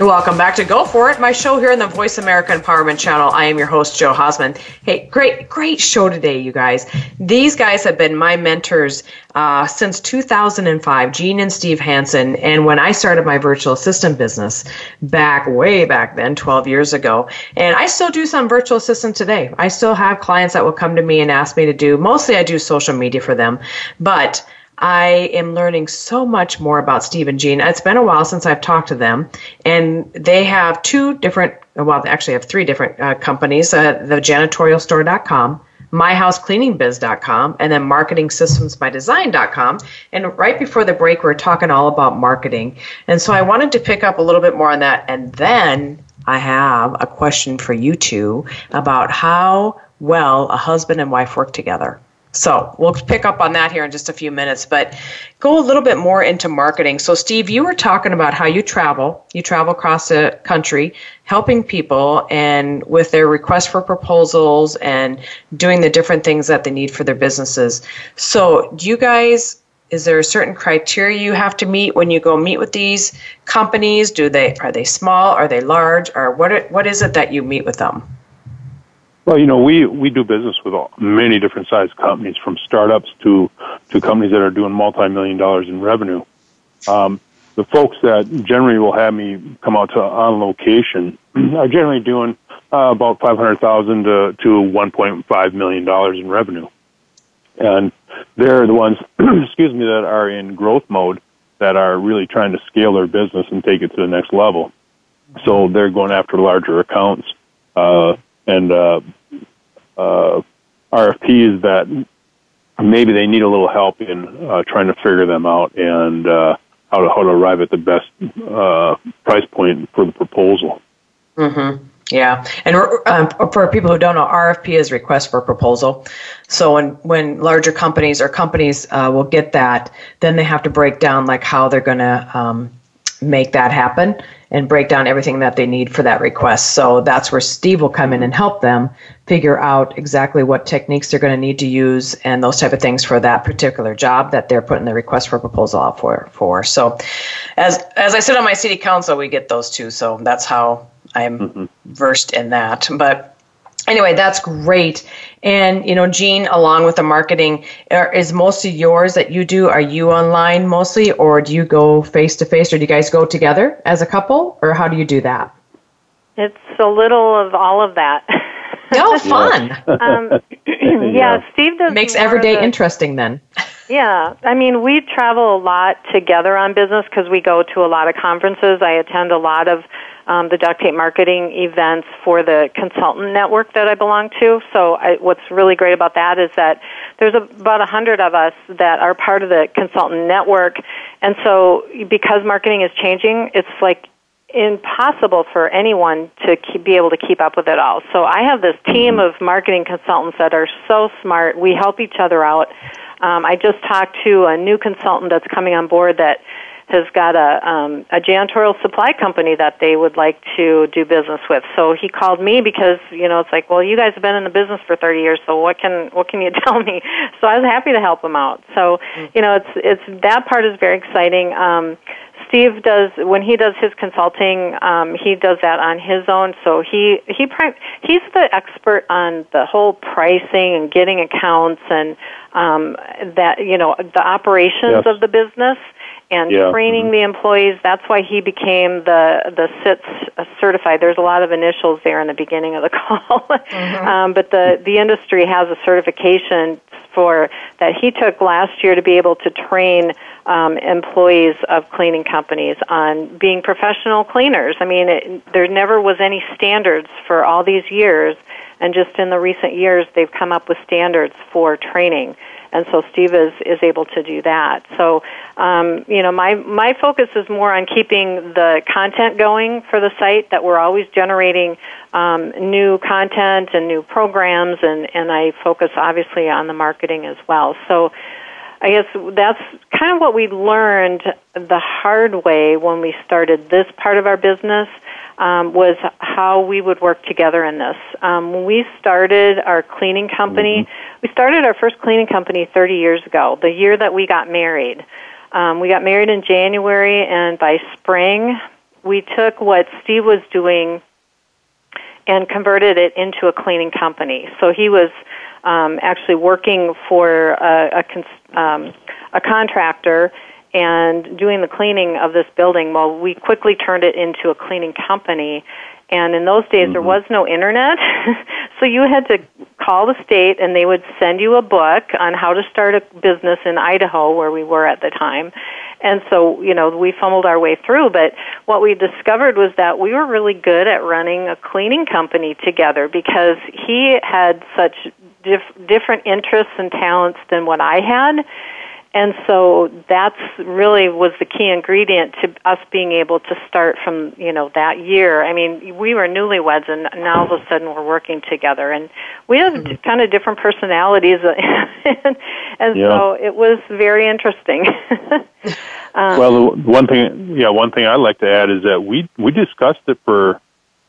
Welcome back to Go For It, my show here on the Voice America Empowerment Channel. I am your host, Joe Hausman. Hey, great, great show today, you guys. These guys have been my mentors uh, since 2005, Jean and Steve Hansen. And when I started my virtual assistant business back, way back then, 12 years ago, and I still do some virtual assistant today. I still have clients that will come to me and ask me to do, mostly I do social media for them, but I am learning so much more about Steve and Jean. It's been a while since I've talked to them, and they have two different, well, they actually have three different uh, companies uh, the janitorialstore.com, myhousecleaningbiz.com, and then marketingsystemsbydesign.com. And right before the break, we are talking all about marketing. And so I wanted to pick up a little bit more on that. And then I have a question for you two about how well a husband and wife work together. So we'll pick up on that here in just a few minutes, but go a little bit more into marketing. So, Steve, you were talking about how you travel. You travel across the country helping people and with their requests for proposals and doing the different things that they need for their businesses. So, do you guys is there a certain criteria you have to meet when you go meet with these companies? Do they are they small? Are they large? Or what what is it that you meet with them? Well, you know, we, we do business with all, many different sized companies, from startups to, to companies that are doing multi-million dollars in revenue. Um, the folks that generally will have me come out to on location are generally doing uh, about five hundred thousand to to one point five million dollars in revenue, and they're the ones, excuse me, that are in growth mode that are really trying to scale their business and take it to the next level. So they're going after larger accounts. Uh, and uh, uh, RFPs that maybe they need a little help in uh, trying to figure them out and uh, how to how to arrive at the best uh, price point for the proposal. Mm-hmm. Yeah, and um, for people who don't know, RFP is request for proposal. So when when larger companies or companies uh, will get that, then they have to break down like how they're going to um, make that happen and break down everything that they need for that request. So that's where Steve will come in and help them figure out exactly what techniques they're going to need to use and those type of things for that particular job that they're putting the request for proposal out for. For so, as as I sit on my city council, we get those too. So that's how I'm mm-hmm. versed in that. But anyway, that's great. And you know, jean along with the marketing, is most of yours that you do? Are you online mostly, or do you go face to face, or do you guys go together as a couple, or how do you do that? It's a little of all of that. Oh, fun! um, yeah, Steve does makes every day the, interesting. Then. Yeah, I mean, we travel a lot together on business because we go to a lot of conferences. I attend a lot of um, the duct tape marketing events for the consultant network that I belong to. So I, what's really great about that is that there's about a hundred of us that are part of the consultant network, and so because marketing is changing, it's like impossible for anyone to keep, be able to keep up with it all. So I have this team of marketing consultants that are so smart. We help each other out. Um, I just talked to a new consultant that's coming on board that has got a um, a janitorial supply company that they would like to do business with. So he called me because you know it's like, well, you guys have been in the business for 30 years, so what can what can you tell me? So I was happy to help him out. So you know, it's it's that part is very exciting. Um, Steve does when he does his consulting, um, he does that on his own. So he he he's the expert on the whole pricing and getting accounts and um, that you know the operations yes. of the business and Yeah. training the employees. That's why he became the the SITS certified. There's a lot of initials there in the beginning of the call, um, but the the industry has a certification for that he took last year to be able to train um, employees of cleaning companies on being professional cleaners. I mean, it, there never was any standards for all these years, and just in the recent years, they've come up with standards for training and so Steve is is able to do that. So, um, you know, my my focus is more on keeping the content going for the site. That we're always generating um, new content and new programs, and and I focus obviously on the marketing as well. So. I guess that's kind of what we learned the hard way when we started this part of our business um, was how we would work together in this. Um, when we started our cleaning company, we started our first cleaning company 30 years ago, the year that we got married. Um, we got married in January, and by spring, we took what Steve was doing and converted it into a cleaning company. So he was um, actually working for a, a, cons- um, a contractor and doing the cleaning of this building. Well, we quickly turned it into a cleaning company. And in those days, Mm-hmm. there was no internet, so you had to call the state, and they would send you a book on how to start a business in Idaho, where we were at the time. And so, you know, we fumbled our way through. But what we discovered was that we were really good at running a cleaning company together because he had such dif- different interests and talents than what I had. And so that's really was the key ingredient to us being able to start from, you know, that year. I mean, we were newlyweds and now all of a sudden we're working together and we have Mm-hmm. kind of different personalities and, and Yeah. so it was very interesting. um, Well, one thing, yeah, one thing I'd like to add is that we we discussed it for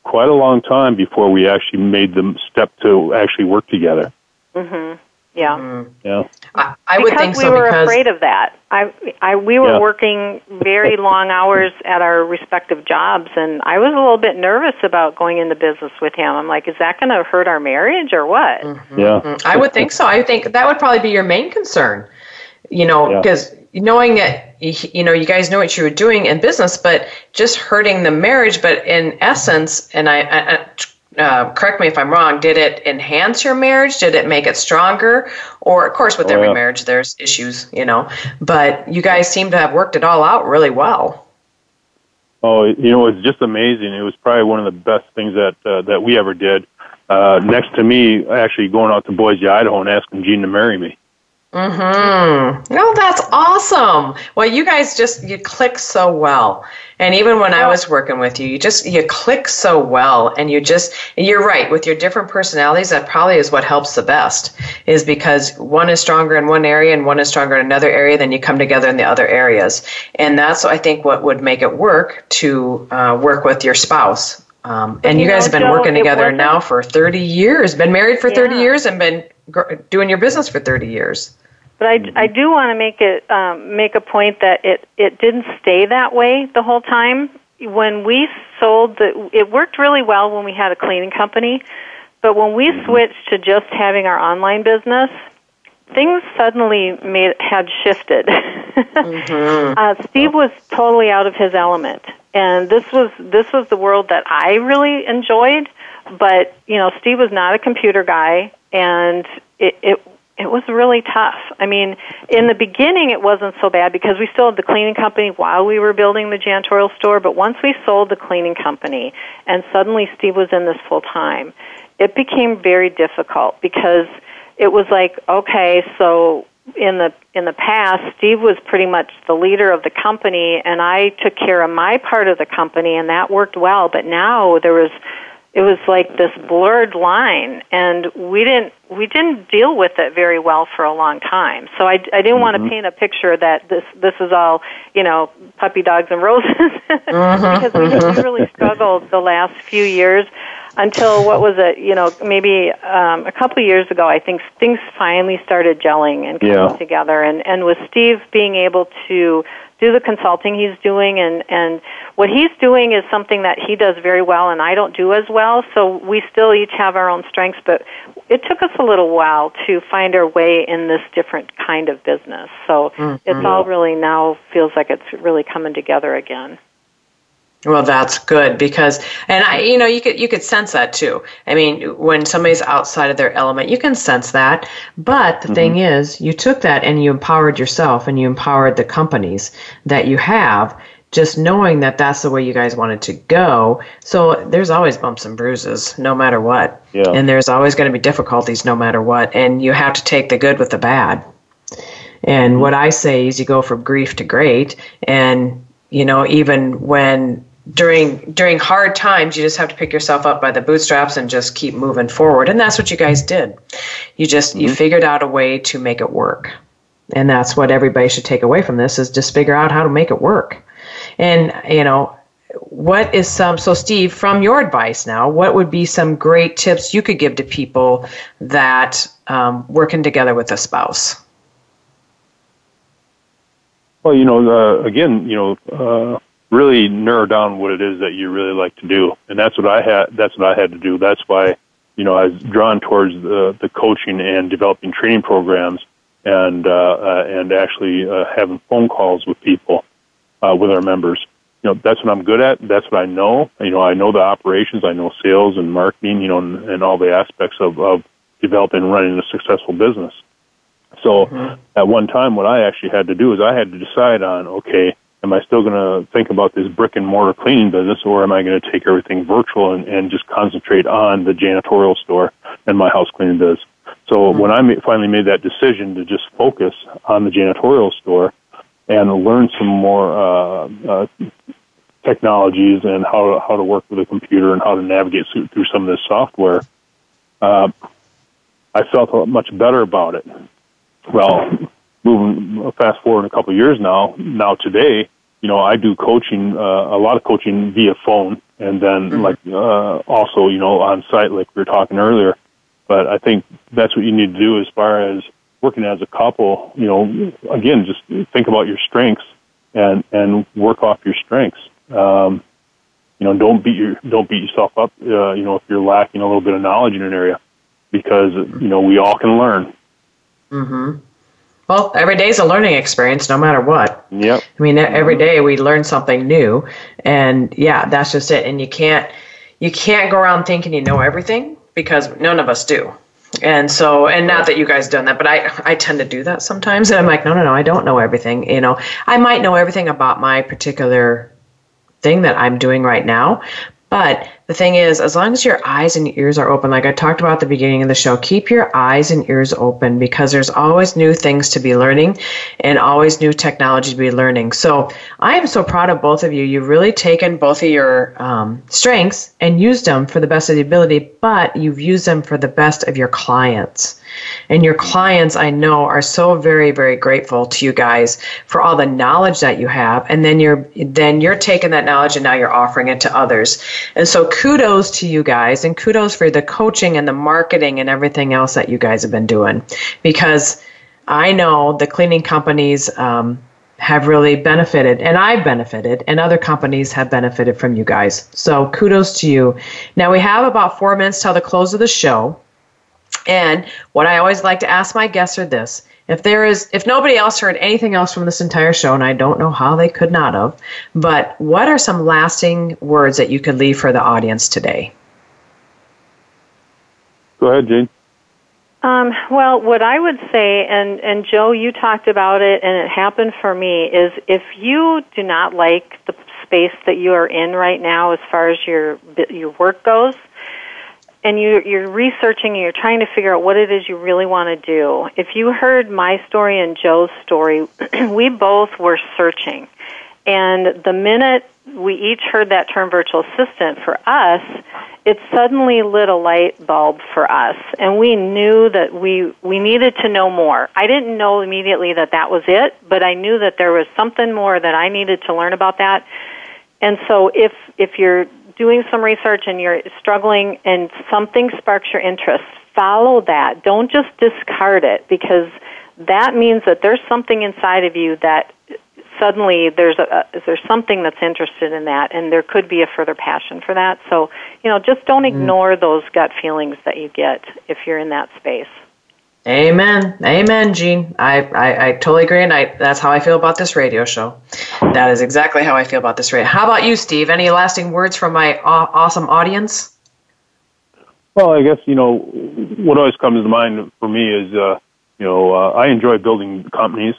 quite a long time before we actually made the step to actually work together. mhm. Yeah. Mm. Yeah. I, I would because think we so were because afraid of that. I, I, we were Yeah. working very long hours at our respective jobs, and I was a little bit nervous about going into business with him. I'm like, is that going to hurt our marriage or what? Mm-hmm. Yeah. I would think so. I think that would probably be your main concern. You know, Yeah. because knowing that you know you guys know what you were doing in business, but just hurting the marriage. But in essence, and I, I I- uh, correct me if I'm wrong. Did it enhance your marriage? Did it make it stronger? Or, of course, with Oh, every yeah. marriage, there's issues. You know, but you guys seem to have worked it all out really well. Oh, you know, it's just amazing. It was probably one of the best things that uh, that we ever did. Uh, next to me, actually going out to Boise, Idaho, and asking Jean to marry me. Mm-hmm. No, that's awesome. Well, you guys just you click so well, and even when I was working with you, you just you click so well, and you just and you're right with your different personalities. That probably is what helps the best, is because one is stronger in one area and one is stronger in another area. Then you come together in the other areas, and that's I think what would make it work to uh, work with your spouse. Um, and you, You guys know, have been Joe, working together now for 30 years, been married for 30 Yeah. years, and been gr- doing your business for 30 years. But I, I do want to make it um, make a point that it it didn't stay that way the whole time. When we sold the, it worked really well when we had a cleaning company, but when we switched to just having our online business, things suddenly made had shifted. uh, Steve was totally out of his element, and this was this was the world that I really enjoyed. But you know, Steve was not a computer guy, and it, it it was really tough. I mean, in the beginning, it wasn't so bad because we still had the cleaning company while we were building the janitorial store. But once we sold the cleaning company, and suddenly Steve was in this full time, it became very difficult because it was like, okay, so in the in the past, Steve was pretty much the leader of the company, and I took care of my part of the company, and that worked well. But now there was it was like this blurred line and we didn't we didn't deal with it very well for a long time. So i, I didn't want to mm-hmm. paint a picture that this this is all you know puppy dogs and roses. Mm-hmm. Because we, we really mm-hmm. struggled the last few years until what was it you know maybe um, a couple of years ago i think things finally started gelling and coming Yeah. together. And and with steve being able to do the consulting he's doing and and what he's doing is something that he does very well and I don't do as well. So we still each have our own strengths but it took us a little while to find our way in this different kind of business. So mm-hmm. it's all really now feels like it's really coming together again well, that's good because, and I, you know, you could you could sense that too. I mean, when somebody's outside of their element, you can sense that. But the mm-hmm. thing is, you took that and you empowered yourself and you empowered the companies that you have, just knowing that that's the way you guys wanted to go. So there's always bumps and bruises, no matter what. Yeah. And there's always going to be difficulties, no matter what. And you have to take the good with the bad. And mm-hmm. what I say is, you go from grief to great, and you know, even when during during hard times you just have to pick yourself up by the bootstraps and just keep moving forward. And that's what you guys did. You just mm-hmm. you figured out a way to make it work. And that's what everybody should take away from this is just figure out how to make it work. And you know what is some so steve from your advice now what would be some great tips you could give to people that um, working together with a spouse? Well you know uh, again you know uh, really narrow down what it is that you really like to do. And that's what I had, that's what I had to do. That's why, you know, I was drawn towards the, the coaching and developing training programs and, uh, uh, and actually, uh, having phone calls with people, uh, with our members. You know, that's what I'm good at. That's what I know. You know, I know the operations. I know sales and marketing, you know, and, and all the aspects of, of developing and running a successful business. So mm-hmm. at one time, what I actually had to do is I had to decide on, okay, am I still going to think about this brick and mortar cleaning business or am I going to take everything virtual and, and just concentrate on the janitorial store and my house cleaning business? So mm-hmm. when I ma- finally made that decision to just focus on the janitorial store and learn some more uh, uh, technologies and how to, how to work with a computer and how to navigate through, through some of this software, uh, I felt much better about it. Well, moving fast forward a couple of years now, now today, you know, I do coaching, uh, a lot of coaching via phone and then mm-hmm. like, uh, also, you know, on site, like we were talking earlier. But I think that's what you need to do as far as working as a couple, you know, again, just think about your strengths and, and work off your strengths. Um, you know, don't beat your, don't beat yourself up, uh, you know, if you're lacking a little bit of knowledge in an area because, you know, we all can learn. Mm-hmm. Well, every day is a learning experience, no matter what. Yep. I mean, every day we learn something new, and yeah, that's just it. And you can't you can't go around thinking you know everything because none of us do. And so, and not that you guys done that, but I I tend to do that sometimes, and I'm like, no, no, no, I don't know everything. You know, I might know everything about my particular thing that I'm doing right now, but the thing is, as long as your eyes and ears are open, like I talked about at the beginning of the show, keep your eyes and ears open because there's always new things to be learning and always new technology to be learning. So I am so proud of both of you. You've really taken both of your um, strengths and used them for the best of the ability, but you've used them for the best of your clients. And your clients, I know, are so very, very grateful to you guys for all the knowledge that you have. And then you're then you're taking that knowledge and now you're offering it to others. And so kudos to you guys and kudos for the coaching and the marketing and everything else that you guys have been doing. Because I know the cleaning companies um, have really benefited, and I've benefited, and other companies have benefited from you guys. So kudos to you. Now we have about four minutes till the close of the show. And what I always like to ask my guests are this. If there is if nobody else heard anything else from this entire show, and I don't know how they could not have, but what are some lasting words that you could leave for the audience today? Go ahead, Jane. Um, well, what I would say, and, and Joe, you talked about it, and it happened for me, is if you do not like the space that you are in right now as far as your your work goes, and you, you're researching and you're trying to figure out what it is you really want to do. If you heard my story and Joe's story, we both were searching. And the minute we each heard that term virtual assistant for us, it suddenly lit a light bulb for us. And we knew that we, we needed to know more. I didn't know immediately that that was it, but I knew that there was something more that I needed to learn about that. And so if, if you're doing some research and you're struggling and something sparks your interest, follow that. Don't just discard it because that means that there's something inside of you that suddenly there's a, there's something that's interested in that, and there could be a further passion for that. So, you know, just don't mm-hmm. ignore mm. those gut feelings that you get if you're in that space. Amen. Amen, Jean. I, I, I, totally agree, and I, that's how I feel about this radio show. That is exactly how I feel about this radio. How about you, Steve? Any lasting words from my aw- awesome audience? Well, I guess, you know, what always comes to mind for me is, uh, you know, uh, I enjoy building companies,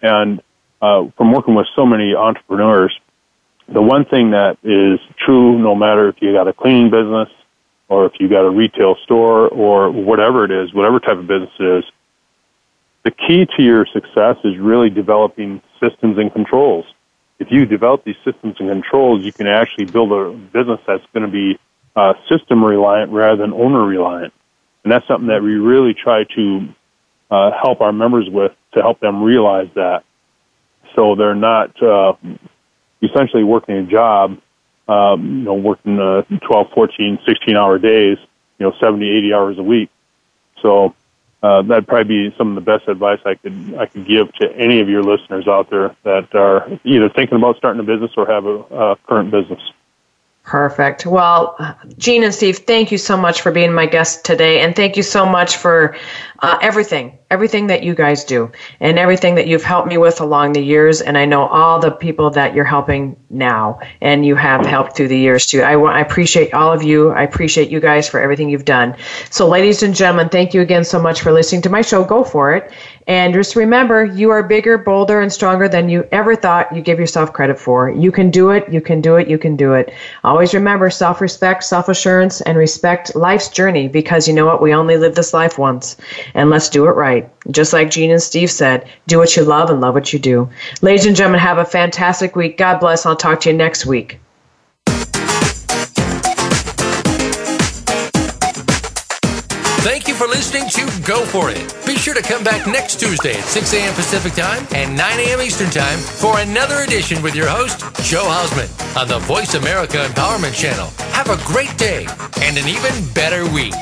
and uh, from working with so many entrepreneurs, the one thing that is true no matter if you got a cleaning business, or if you got a retail store or whatever it is, whatever type of business it is, the key to your success is really developing systems and controls. If you develop these systems and controls, you can actually build a business that's going to be uh, system reliant rather than owner reliant. And that's something that we really try to uh, help our members with to help them realize that. So they're not uh, essentially working a job um, you know, working uh, 12, 14, 16 hour days, you know, 70, 80 hours a week. So uh, that'd probably be some of the best advice I could I could give to any of your listeners out there that are either thinking about starting a business or have a, a current business. Perfect. Well, Jean and Steve, thank you so much for being my guest today, and thank you so much for uh, everything, everything that you guys do, and everything that you've helped me with along the years. And I know all the people that you're helping now, and you have helped through the years too. I, I appreciate all of you. I appreciate you guys for everything you've done. So, ladies and gentlemen, thank you again so much for listening to my show. Go for it. And just remember, you are bigger, bolder, and stronger than you ever thought you give yourself credit for. You can do it, you can do it, you can do it. Always remember self respect, self assurance, and respect life's journey because you know what? We only live this life once. And let's do it right. Just like Jean and Steve said, do what you love and love what you do. Ladies and gentlemen, have a fantastic week. God bless. I'll talk to you next week. Thank you for listening to Go For It. Be sure to come back next Tuesday at 6 a.m. Pacific Time and 9 a.m. Eastern Time for another edition with your host, Joe Hausman, on the Voice America Empowerment Channel. Have a great day and an even better week.